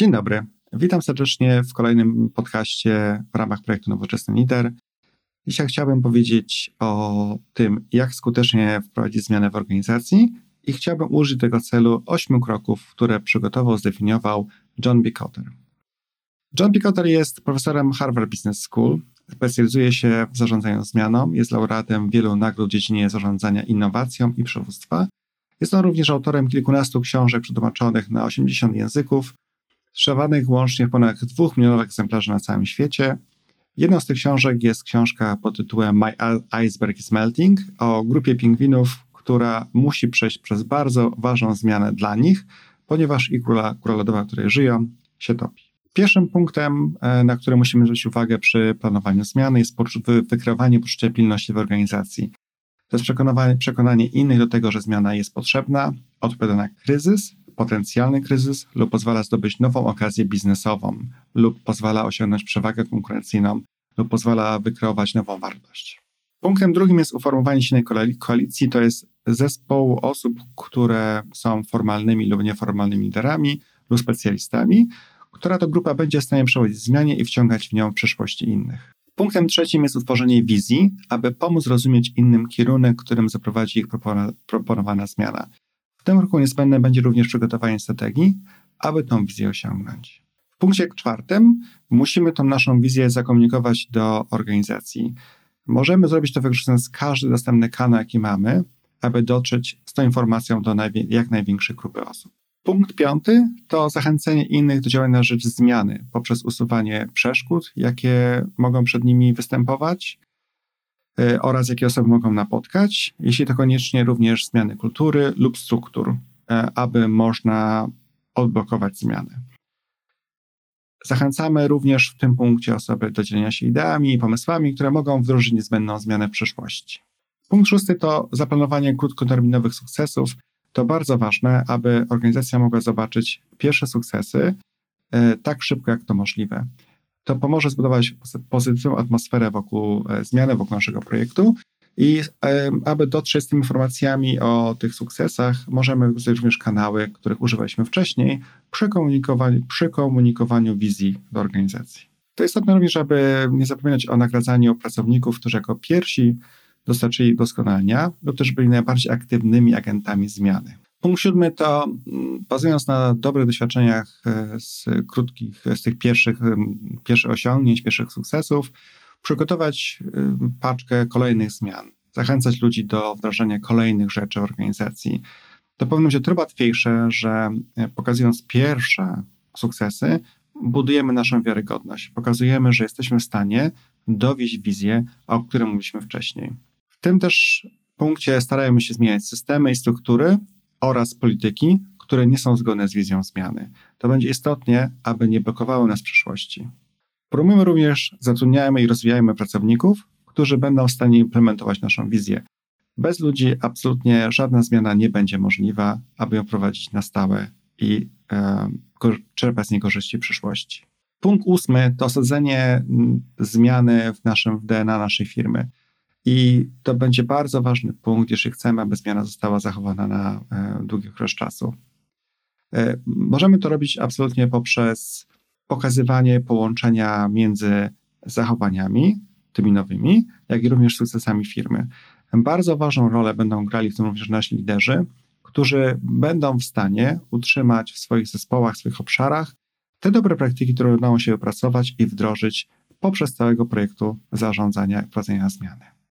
Dzień dobry. Witam serdecznie w kolejnym podcaście w ramach projektu Nowoczesny Lider. Dzisiaj chciałbym powiedzieć o tym, jak skutecznie wprowadzić zmianę w organizacji i chciałbym użyć tego celu ośmiu kroków, które przygotował, zdefiniował John B. Cotter. John B. Cotter jest profesorem Harvard Business School, specjalizuje się w zarządzaniu zmianą, jest laureatem wielu nagród w dziedzinie zarządzania innowacją i przywództwa. Jest on również autorem kilkunastu książek przetłumaczonych na 80 języków, sprzedawanych łącznie ponad 2 milionów egzemplarzy na całym świecie. Jedną z tych książek jest książka pod tytułem My Iceberg is Melting o grupie pingwinów, która musi przejść przez bardzo ważną zmianę dla nich, ponieważ ich króla, króla lodowa, w której żyją, się topi. Pierwszym punktem, e, na który musimy zwrócić uwagę przy planowaniu zmiany, jest wykreowanie poczucia pilności w organizacji. To jest przekonanie, przekonanie innych do tego, że zmiana jest potrzebna, odpowiada na kryzys potencjalny kryzys lub pozwala zdobyć nową okazję biznesową lub pozwala osiągnąć przewagę konkurencyjną lub pozwala wykreować nową wartość. Punktem drugim jest uformowanie silnej koalicji. To jest zespołu osób, które są formalnymi lub nieformalnymi liderami lub specjalistami, która to grupa będzie w stanie przechodzić zmianie i wciągać w nią w przyszłości innych. Punktem trzecim jest utworzenie wizji, aby pomóc rozumieć innym kierunek, którym zaprowadzi ich proponowana zmiana tym roku niezbędne będzie również przygotowanie strategii, aby tą wizję osiągnąć. W punkcie czwartym musimy tą naszą wizję zakomunikować do organizacji. Możemy zrobić to wykorzystując każdy dostępny kanał, jaki mamy, aby dotrzeć z tą informacją do jak największej grupy osób. Punkt piąty to zachęcenie innych do działania na rzecz zmiany poprzez usuwanie przeszkód, jakie mogą przed nimi występować, oraz jakie osoby mogą napotkać, jeśli to koniecznie również zmiany kultury lub struktur, y, aby można odblokować zmiany. Zachęcamy również w tym punkcie osoby do dzielenia się ideami i pomysłami, które mogą wdrożyć niezbędną zmianę w przyszłości. Punkt szósty to zaplanowanie krótkoterminowych sukcesów. To bardzo ważne, aby organizacja mogła zobaczyć pierwsze sukcesy y, tak szybko, jak to możliwe to pomoże zbudować pozytywną atmosferę wokół e, zmiany, wokół naszego projektu. I e, aby dotrzeć z tymi informacjami o tych sukcesach, możemy wykorzystać również kanały, których używaliśmy wcześniej przy komunikowaniu, przy komunikowaniu wizji do organizacji. To istotne również, aby nie zapominać o nagradzaniu pracowników, którzy jako pierwsi dostarczyli doskonalenia lub też byli najbardziej aktywnymi agentami zmiany. Punkt siódmy to, mm, bazując na dobrych doświadczeniach e, z krótkich, z tych pierwszych, pierwszych osiągnięć, pierwszych sukcesów, przygotować paczkę kolejnych zmian, zachęcać ludzi do wdrażania kolejnych rzeczy w organizacji. To powinno być o tyle łatwiejsze, że e, pokazując pierwsze sukcesy, budujemy naszą wiarygodność. Pokazujemy, że jesteśmy w stanie dowieść wizję, o której mówiliśmy wcześniej. W tym też punkcie starajmy się zmieniać systemy i struktury, oraz polityki, które nie są zgodne z wizją zmiany. To będzie istotnie, aby nie blokowały nas w przyszłości. Promujemy również, zatrudniajmy i rozwijajmy pracowników, którzy będą w stanie implementować naszą wizję. Bez ludzi absolutnie żadna zmiana nie będzie możliwa, aby ją prowadzić na stałe i e, czerpać z niej korzyści w przyszłości. Punkt ósmy to osadzenie zmiany w naszym w DNA naszej firmy. I to będzie bardzo ważny punkt, jeśli chcemy, aby zmiana została zachowana na e, długi okres czasu. E, możemy to robić absolutnie poprzez pokazywanie połączenia między zachowaniami, tymi nowymi, jak i również sukcesami firmy. Bardzo ważną rolę będą grali w tym również nasi liderzy, którzy będą w stanie utrzymać w swoich zespołach, w swoich obszarach te dobre praktyki, które udało się wypracować i wdrożyć poprzez całego projektu zarządzania i prowadzenia zmiany.